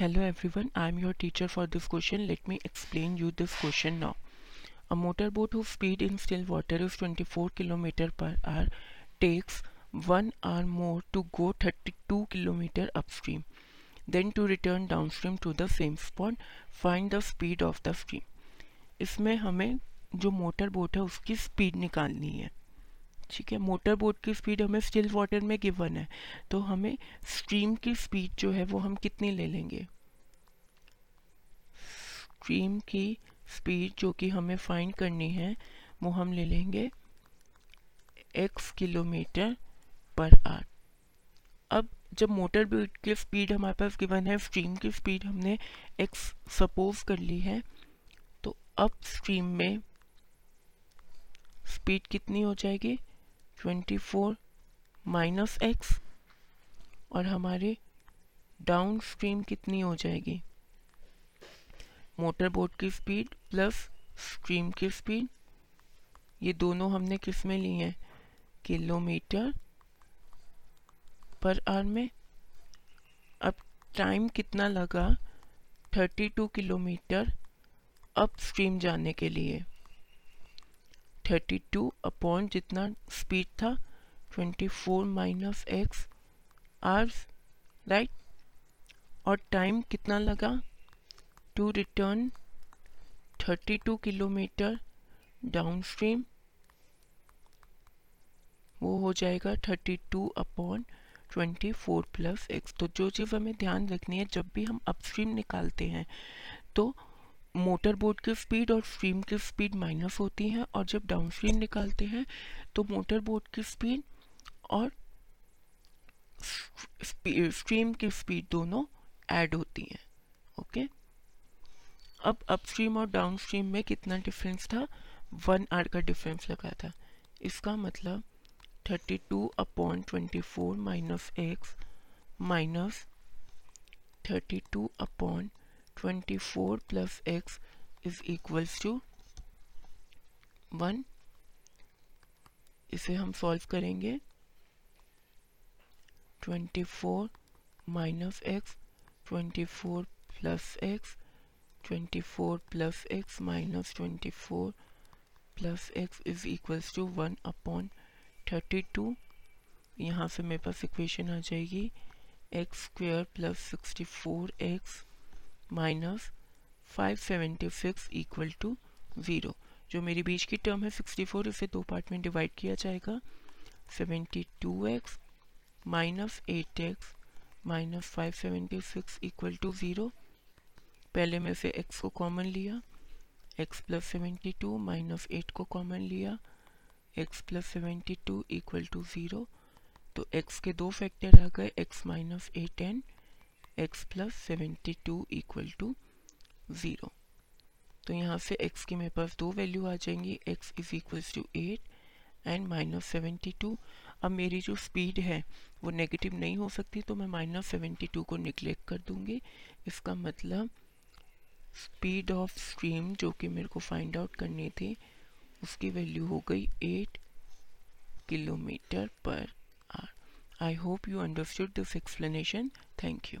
Hello everyone I am your teacher for this question let me explain you this question now a motor boat who speed in still water is twenty four kilometer per hour takes one hour more to go thirty two kilometer upstream then to return downstream to the same spot find the speed of the stream इसमें हमें जो motor boat है, उसकी speed निकालनी है। ठीक है? Motor boat की स्पीड हमें स्टिल वाटर में गिवन है। तो हमें स्ट्रीम की स्पीड जो है, वो हम कितनी ले लेंगे? स्ट्रीम की स्पीड जो कि हमें फाइंड करनी है, वो हम ले लेंगे एक्स किलोमीटर पर आर। अब जब मोटर बोट की स्पीड हमारे पास गिवन है स्ट्रीम की स्पीड हमने एक्स सपोज़ कर ली है तो अब स्ट्रीम में स्पीड कितनी हो जाएगी? ट्वेंटी फोर माइनस एक्स और हमारे डाउन स्ट्रीम कितनी हो जाएगी? मोटर बोट की स्पीड प्लस स्ट्रीम की स्पीड, ये दोनों हमने किसमें ली हैं? किलोमीटर पर आर में। अब टाइम कितना लगा? 32 किलोमीटर अप स्ट्रीम जाने के लिए। 32 अपॉन जितना स्पीड था 24 माइनस एक्स आवर्स राइट और टाइम कितना लगा? To return 32 kilometer downstream वो हो जाएगा 32 अपॉन 24 प्लस एक्स तो जो चीज़ हमें ध्यान रखनी है, जब भी हम अपस्ट्रीम निकालते हैं तो मोटर बोट की स्पीड और स्ट्रीम की स्पीड माइनस होती है और जब डाउन स्ट्रीम निकालते हैं तो मोटर बोट की स्पीड और स्ट्रीम की स्पीड दोनों ऐड होती हैं ओके अब अपस्ट्रीम और डाउन स्ट्रीम में कितना डिफरेंस था? वन आर का डिफरेंस लगा था। इसका मतलब thirty two upon twenty four minus x minus thirty two upon twenty four plus x is equals to one इसे हम सॉल्व करेंगे। 24 minus x 24 plus x 24 plus x minus 24 plus x is equals to one upon thirty two यहाँ से मेरे पास equation आ जाएगी। X square plus sixty four x minus five seventy six equal to zero जो मेरी बीच की टर्म है सिक्सटी फोर इसे दो पार्ट में डिवाइड किया जाएगा। Seventy two x minus eight x minus five seventy six equal to zero पहले में से एक्स को कॉमन लिया x plus seventy two minus eight को कॉमन लिया x plus seventy two equal to zero तो एक्स के दो फैक्टर आ गए x minus eight and x plus seventy two equal to zero तो यहाँ से x की मेरे पास दो वैल्यू आ जाएँगी, x is equals to eight and minus seventy two अब मेरी जो स्पीड है, वो नेगेटिव नहीं हो सकती तो मैं माइनस सेवेंटी टू को निगलेक्ट कर दूँगी। इसका मतलब स्पीड ऑफ़ स्ट्रीम जो कि मेरे को फाइंड आउट करनी थी, उसकी वैल्यू हो गई eight kilometer per hour I hope you understood this explanation thank you